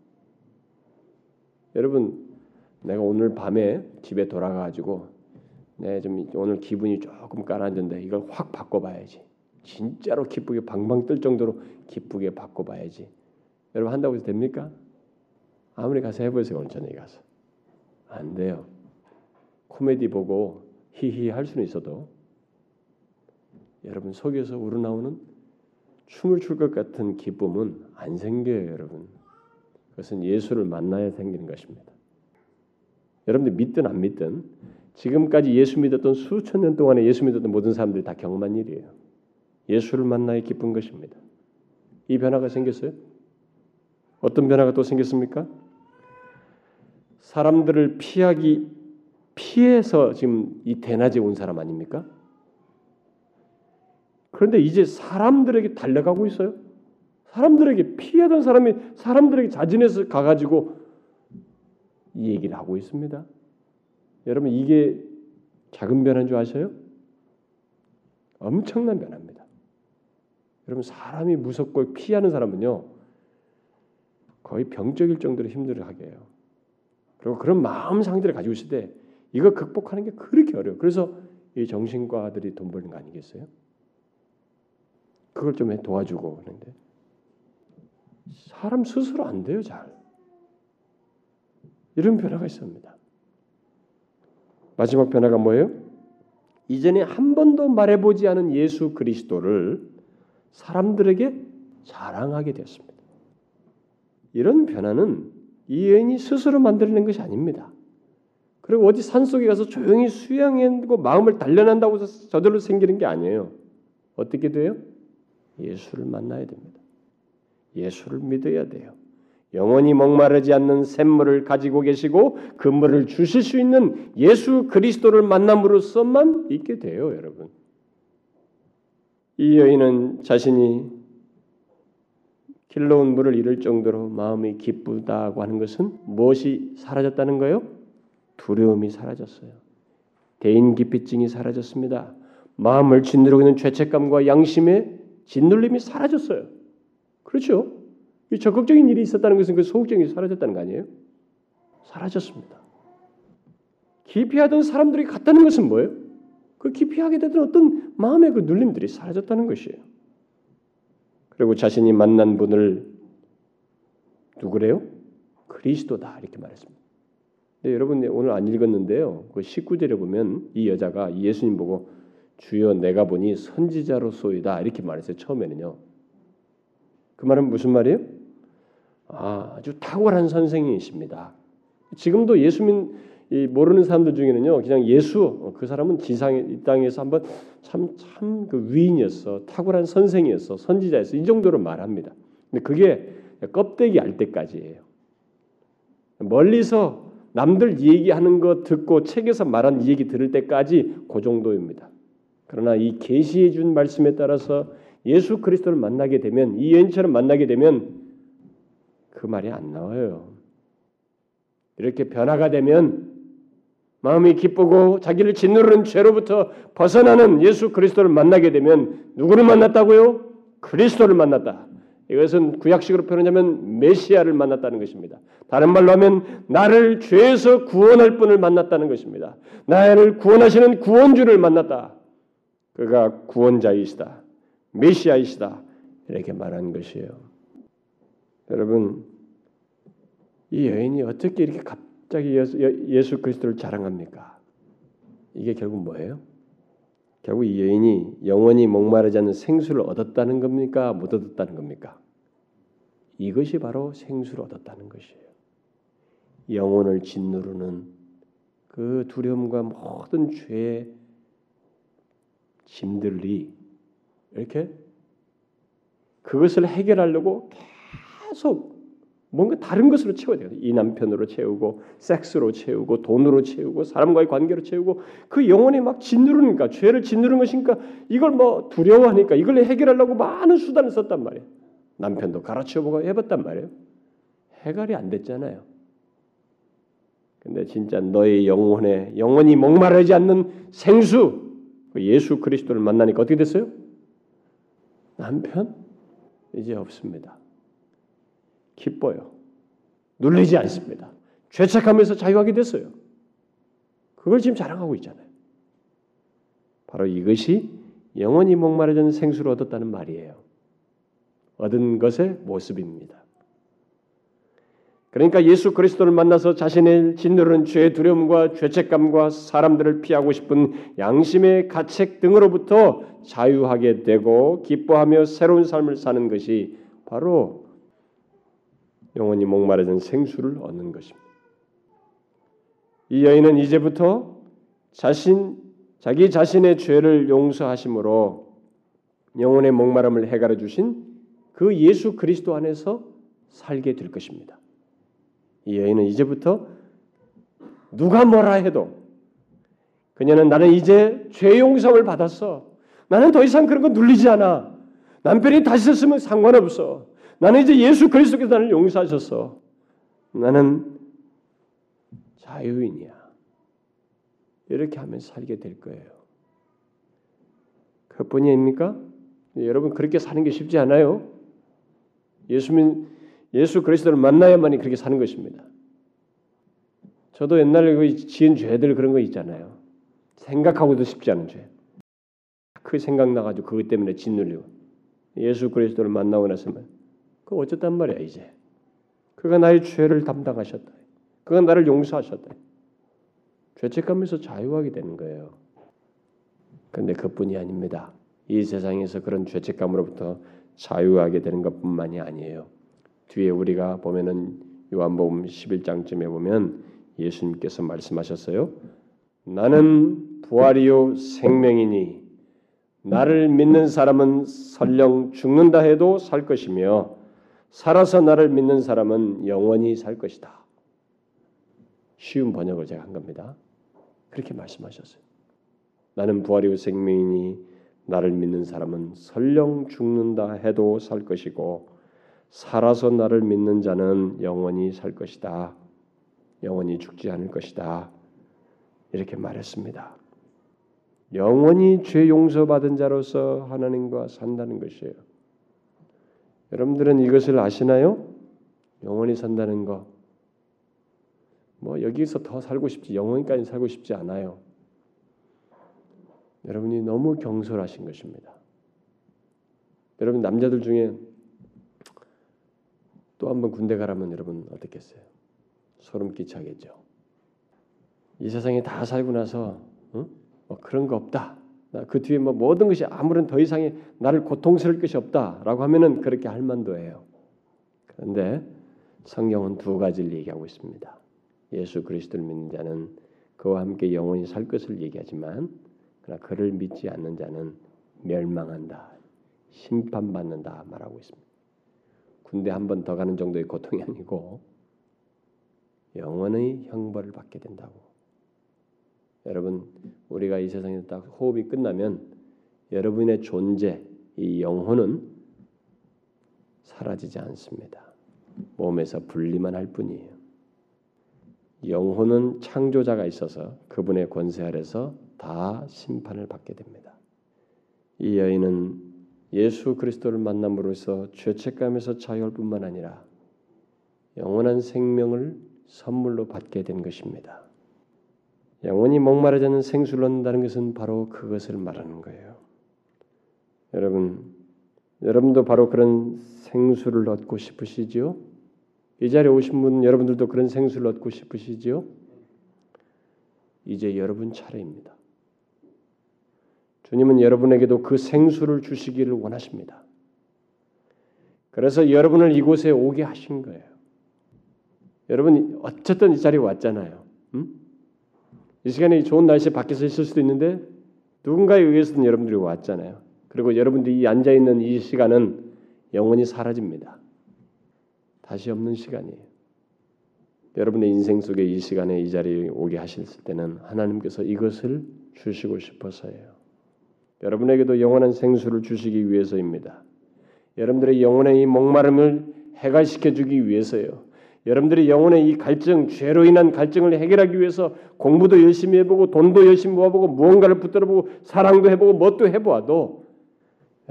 여러분, 내가 오늘 밤에 집에 돌아가가지고 내 좀 오늘 기분이 조금 가라앉는데 이걸 확 바꿔봐야지. 진짜로 기쁘게 방방 뜰 정도로 기쁘게 바꿔봐야지. 여러분 한다고 해서 됩니까? 아무리 가서 해보세요 저녁에 가서 안 돼요. 코미디 보고 히히 할 수는 있어도 여러분 속에서 우러나오는 춤을 출 것 같은 기쁨은 안 생겨요, 여러분. 그것은 예수를 만나야 생기는 것입니다. 여러분들 믿든 안 믿든 지금까지 예수 믿었던 수천 년 동안에 예수 믿었던 모든 사람들이 다 경험한 일이에요. 예수를 만나야 기쁜 것입니다. 이 변화가 생겼어요? 어떤 변화가 또 생겼습니까? 사람들을 피하기 피해서 지금 이 대낮에 온 사람 아닙니까? 그런데 이제 사람들에게 달려가고 있어요. 사람들에게 피하던 사람이 사람들에게 자진해서 가가지고 이 얘기를 하고 있습니다. 여러분 이게 작은 변화인 줄 아셔요? 엄청난 변화입니다. 여러분 사람이 무섭고 피하는 사람은요 거의 병적일 정도로 힘들어하게 해요. 그리고 그런 마음 상태를 가지고 있을 때 이거 극복하는 게 그렇게 어려워. 그래서 이 정신과들이 돈 버는 거 아니겠어요? 그걸 좀 도와주고 그런데 사람 스스로 안 돼요 잘. 이런 변화가 있습니다. 마지막 변화가 뭐예요? 이전에 한 번도 말해보지 않은 예수 그리스도를 사람들에게 자랑하게 되었습니다. 이런 변화는 이 여인이 스스로 만들어낸 것이 아닙니다. 그리고 어디 산속에 가서 조용히 수양하고 마음을 단련한다고 해서 저절로 생기는 게 아니에요. 어떻게 돼요? 예수를 만나야 됩니다. 예수를 믿어야 돼요. 영원히 목마르지 않는 샘물을 가지고 계시고 그 물을 주실 수 있는 예수 그리스도를 만남으로써만 있게 돼요, 여러분. 이 여인은 자신이 길러온 물을 잃을 정도로 마음이 기쁘다고 하는 것은 무엇이 사라졌다는 거예요? 두려움이 사라졌어요. 대인 기피증이 사라졌습니다. 마음을 짓누르고 있는 죄책감과 양심의 짓눌림이 사라졌어요. 그렇죠? 이 적극적인 일이 있었다는 것은 그 소극적인 일이 사라졌다는 거 아니에요? 사라졌습니다. 기피하던 사람들이 갔다는 것은 뭐예요? 그 기피하게 되던 어떤 마음의 그 눌림들이 사라졌다는 것이에요. 그리고 자신이 만난 분을 누구래요? 그리스도다 이렇게 말했습니다. 네, 여러분 오늘 안 읽었는데요. 그 19절에 보면 이 여자가 예수님 보고 주여 내가 보니 선지자로소이다 이렇게 말했어요. 처음에는요. 그 말은 무슨 말이에요? 아, 아주 탁월한 선생이십니다. 지금도 예수 님 모르는 사람들 중에는요, 그냥 예수 그 사람은 지상에 이 땅에서 한번 참 참 그 위인이었어, 탁월한 선생이었어, 선지자였어 이 정도로 말합니다. 근데 그게 껍데기 알 때까지예요. 멀리서 남들 얘기하는 거 듣고 책에서 말한 얘기 들을 때까지 그 정도입니다. 그러나 이 계시해 준 말씀에 따라서 예수 그리스도를 만나게 되면 이 여인처럼 만나게 되면 그 말이 안 나와요. 이렇게 변화가 되면 마음이 기쁘고 자기를 짓누르는 죄로부터 벗어나는 예수 그리스도를 만나게 되면 누구를 만났다고요? 그리스도를 만났다. 이것은 구약식으로 표현하면 메시아를 만났다는 것입니다. 다른 말로 하면 나를 죄에서 구원할 분을 만났다는 것입니다. 나를 구원하시는 구원주를 만났다. 그가 구원자이시다. 메시아이시다. 이렇게 말한 것이에요. 여러분, 이 여인이 어떻게 이렇게 갑 자기 예수, 예수 그리스도를 자랑합니까? 이게 결국 뭐예요? 결국 이 여인이 영원히 목마르지 않는 생수를 얻었다는 겁니까? 못 얻었다는 겁니까? 이것이 바로 생수를 얻었다는 것이에요. 영혼을 짓누르는 그 두려움과 모든 죄의 짐들이 이렇게 그것을 해결하려고 계속 뭔가 다른 것으로 채워야 돼요. 이 남편으로 채우고, 섹스로 채우고, 돈으로 채우고, 사람과의 관계로 채우고, 그 영혼이 막 짓누르니까, 죄를 짓누르는 것이니까, 이걸 뭐 두려워하니까, 이걸 해결하려고 많은 수단을 썼단 말이에요. 남편도 가르쳐보고 해봤단 말이에요. 해결이 안 됐잖아요. 근데 진짜 너의 영혼에 영원히 목마르지 않는 생수, 그 예수 그리스도를 만나니까 어떻게 됐어요? 남편 이제 없습니다. 기뻐요. 눌리지 않습니다. 죄책하면서 자유하게 됐어요. 그걸 지금 자랑하고 있잖아요. 바로 이것이 영원히 목마르는 생수를 얻었다는 말이에요. 얻은 것의 모습입니다. 그러니까 예수 그리스도를 만나서 자신의 짓누르는 죄의 두려움과 죄책감과 사람들을 피하고 싶은 양심의 가책 등으로부터 자유하게 되고 기뻐하며 새로운 삶을 사는 것이 바로 영원히 목마르던 생수를 얻는 것입니다. 이 여인은 이제부터 자신 자기 자신의 죄를 용서하심으로 영혼의 목마름을 해결해 주신 그 예수 그리스도 안에서 살게 될 것입니다. 이 여인은 이제부터 누가 뭐라 해도 그녀는 나는 이제 죄 용서를 받았어. 나는 더 이상 그런 거 눌리지 않아. 남편이 다시 썼으면 상관없어. 나는 이제 예수 그리스도께서 나를 용서하셨어. 나는 자유인이야. 이렇게 하면 살게 될 거예요. 그뿐입니까? 여러분 그렇게 사는 게 쉽지 않아요. 예수님 예수 그리스도를 만나야만이 그렇게 사는 것입니다. 저도 옛날에 그 지은 죄들 그런 거 있잖아요. 생각하고도 쉽지 않은 죄. 그 생각 나가지고 그것 때문에 짓눌리고 예수 그리스도를 만나고 나서면 그 어쨌단 말이야 이제. 그가 나의 죄를 담당하셨다. 그가 나를 용서하셨다. 죄책감에서 자유하게 되는 거예요. 근데 그뿐이 아닙니다. 이 세상에서 그런 죄책감으로부터 자유하게 되는 것뿐만이 아니에요. 뒤에 우리가 보면은 요한복음 11장쯤에 보면 예수님께서 말씀하셨어요. 나는 부활이요 생명이니 나를 믿는 사람은 설령 죽는다 해도 살 것이며 살아서 나를 믿는 사람은 영원히 살 것이다. 쉬운 번역을 제가 한 겁니다. 그렇게 말씀하셨어요. 나는 부활이요 생명이니 나를 믿는 사람은 설령 죽는다 해도 살 것이고 살아서 나를 믿는 자는 영원히 살 것이다. 영원히 죽지 않을 것이다. 이렇게 말했습니다. 영원히 죄 용서받은 자로서 하나님과 산다는 것이에요. 여러분들은 이것을 아시나요? 영원히 산다는 거. 뭐 여기서 더 살고 싶지 영원까지 살고 싶지 않아요. 여러분이 너무 경솔하신 것입니다. 여러분 남자들 중에 또 한 번 군대 가라면 여러분 어떻겠어요? 소름 끼치겠죠. 이 세상에 다 살고 나서 응? 뭐 그런 거 없다. 그 뒤에 뭐 모든 것이 아무런 더 이상의 나를 고통스러울 것이 없다라고 하면은 그렇게 할 만도예요. 그런데 성경은 두 가지를 얘기하고 있습니다. 예수 그리스도를 믿는 자는 그와 함께 영원히 살 것을 얘기하지만 그러나 그를 믿지 않는 자는 멸망한다, 심판받는다 말하고 있습니다. 군대 한 번 더 가는 정도의 고통이 아니고 영원의 형벌을 받게 된다고. 여러분 우리가 이 세상에 딱 호흡이 끝나면 여러분의 존재 이 영혼은 사라지지 않습니다. 몸에서 분리만 할 뿐이에요. 영혼은 창조자가 있어서 그분의 권세 아래서 다 심판을 받게 됩니다. 이 여인은 예수 그리스도를 만남으로써 죄책감에서 자유할 뿐만 아니라 영원한 생명을 선물로 받게 된 것입니다. 영원히 목마르지 않는 생수를 얻는다는 것은 바로 그것을 말하는 거예요. 여러분, 여러분도 바로 그런 생수를 얻고 싶으시지요? 이 자리에 오신 분 여러분들도 그런 생수를 얻고 싶으시지요? 이제 여러분 차례입니다. 주님은 여러분에게도 그 생수를 주시기를 원하십니다. 그래서 여러분을 이곳에 오게 하신 거예요. 여러분 어쨌든 이 자리에 왔잖아요. 음? 이 시간에 좋은 날씨에 밖에서 있을 수도 있는데 누군가에 의해서든 여러분들이 왔잖아요. 그리고 여러분들이 앉아 있는 이 시간은 영원히 사라집니다. 다시 없는 시간이에요. 여러분의 인생 속에 이 시간에 이 자리에 오게 하셨을 때는 하나님께서 이것을 주시고 싶어서예요. 여러분에게도 영원한 생수를 주시기 위해서입니다. 여러분들의 영혼의 이 목마름을 해갈시켜 주기 위해서요. 여러분들이 영혼의 이 갈증, 죄로 인한 갈증을 해결하기 위해서 공부도 열심히 해보고 돈도 열심히 모아보고 무언가를 붙들어보고 사랑도 해보고 뭣도 해보아도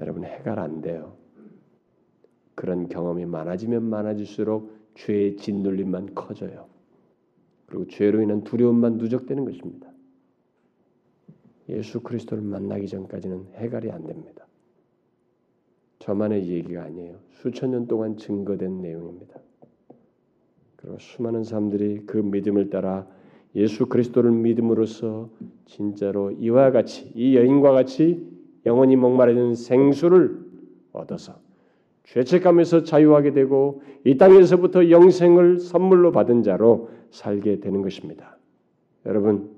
여러분 해결 안 돼요. 그런 경험이 많아지면 많아질수록 죄의 짓눌림만 커져요. 그리고 죄로 인한 두려움만 누적되는 것입니다. 예수 그리스도를 만나기 전까지는 해결이 안 됩니다. 저만의 얘기가 아니에요. 수천 년 동안 증거된 내용입니다. 그리고 수많은 사람들이 그 믿음을 따라 예수 그리스도를 믿음으로써 진짜로 이와 같이 이 여인과 같이 영원히 목마르는 생수를 얻어서 죄책감에서 자유하게 되고 이 땅에서부터 영생을 선물로 받은 자로 살게 되는 것입니다. 여러분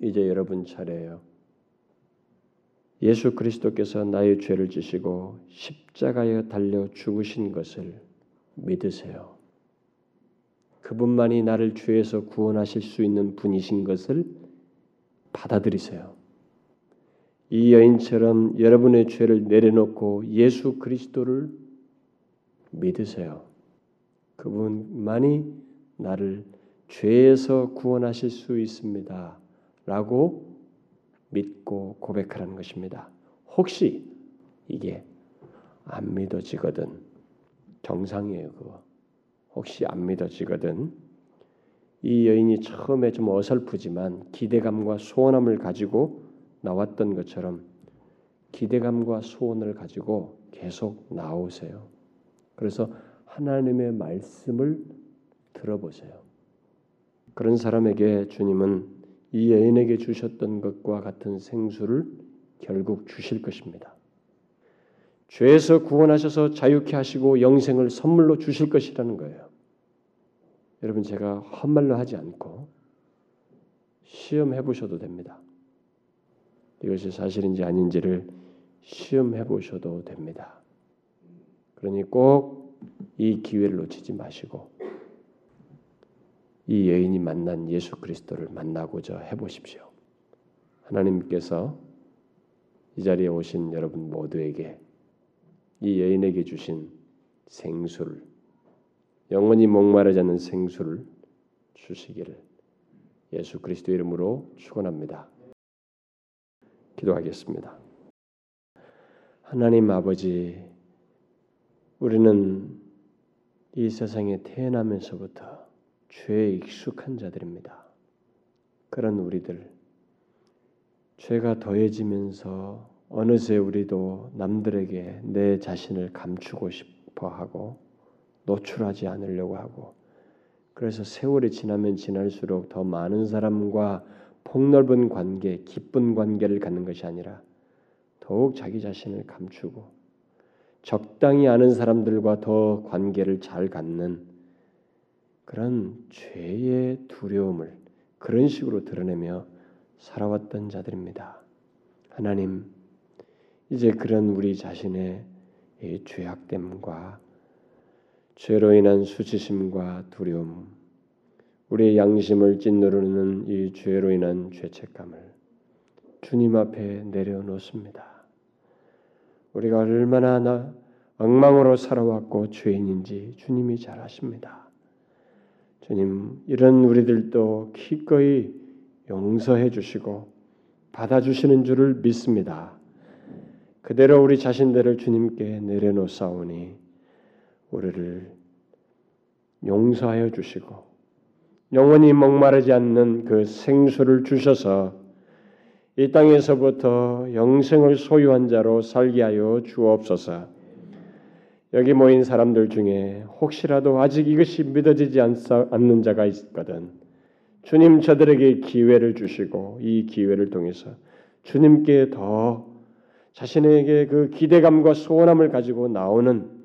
이제 여러분 차례예요. 예수 그리스도께서 나의 죄를 지시고 십자가에 달려 죽으신 것을 믿으세요. 그분만이 나를 죄에서 구원하실 수 있는 분이신 것을 받아들이세요. 이 여인처럼 여러분의 죄를 내려놓고 예수 그리스도를 믿으세요. 그분만이 나를 죄에서 구원하실 수 있습니다. 라고 믿고 고백하라는 것입니다. 혹시 이게 안 믿어지거든 정상이에요, 그거. 혹시 안 믿어지거든 이 여인이 처음에 좀 어설프지만 기대감과 소원함을 가지고 나왔던 것처럼 기대감과 소원을 가지고 계속 나오세요. 그래서 하나님의 말씀을 들어보세요. 그런 사람에게 주님은 이 여인에게 주셨던 것과 같은 생수를 결국 주실 것입니다. 죄에서 구원하셔서 자유케 하시고 영생을 선물로 주실 것이라는 거예요. 여러분 제가 헛말로 하지 않고 시험해 보셔도 됩니다. 이것이 사실인지 아닌지를 시험해 보셔도 됩니다. 그러니 꼭 이 기회를 놓치지 마시고 이 여인이 만난 예수 그리스도를 만나고자 해 보십시오. 하나님께서 이 자리에 오신 여러분 모두에게 이 여인에게 주신 생수를 영원히 목마르지 않는 생수를 주시기를 예수 그리스도 이름으로 축원합니다. 기도하겠습니다. 하나님 아버지, 우리는 이 세상에 태어나면서부터 죄에 익숙한 자들입니다. 그런 우리들, 죄가 더해지면서 어느새 우리도 남들에게 내 자신을 감추고 싶어 하고 노출하지 않으려고 하고 그래서 세월이 지나면 지날수록 더 많은 사람과 폭넓은 관계, 기쁜 관계를 갖는 것이 아니라 더욱 자기 자신을 감추고 적당히 아는 사람들과 더 관계를 잘 갖는 그런 죄의 두려움을 그런 식으로 드러내며 살아왔던 자들입니다. 하나님, 이제 그런 우리 자신의 죄악됨과 죄로 인한 수치심과 두려움, 우리의 양심을 찐누르는 이 죄로 인한 죄책감을 주님 앞에 내려놓습니다. 우리가 얼마나 나 엉망으로 살아왔고 죄인인지 주님이 잘 아십니다. 주님, 이런 우리들도 기꺼이 용서해 주시고 받아주시는 줄을 믿습니다. 그대로 우리 자신들을 주님께 내려놓사오니 우리를 용서하여 주시고 영원히 목마르지 않는 그 생수를 주셔서 이 땅에서부터 영생을 소유한 자로 살게 하여 주옵소서. 여기 모인 사람들 중에 혹시라도 아직 이것이 믿어지지 않는 자가 있거든 주님 저들에게 기회를 주시고 이 기회를 통해서 주님께 더 자신에게 그 기대감과 소원함을 가지고 나오는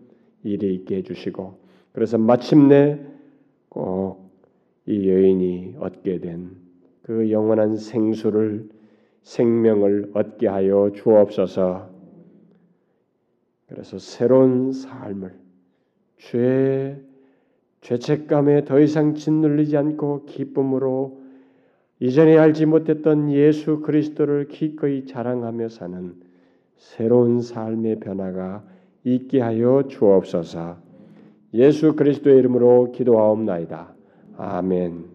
일이 있게 해주시고 그래서 마침내 꼭 이 여인이 얻게 된 그 영원한 생수를 생명을 얻게 하여 주옵소서. 그래서 새로운 삶을 죄 죄책감에 더 이상 짓눌리지 않고 기쁨으로 이전에 알지 못했던 예수 그리스도를 기꺼이 자랑하며 사는 새로운 삶의 변화가 있게 하여 주옵소서. 예수 그리스도의 이름으로 기도하옵나이다. 아멘.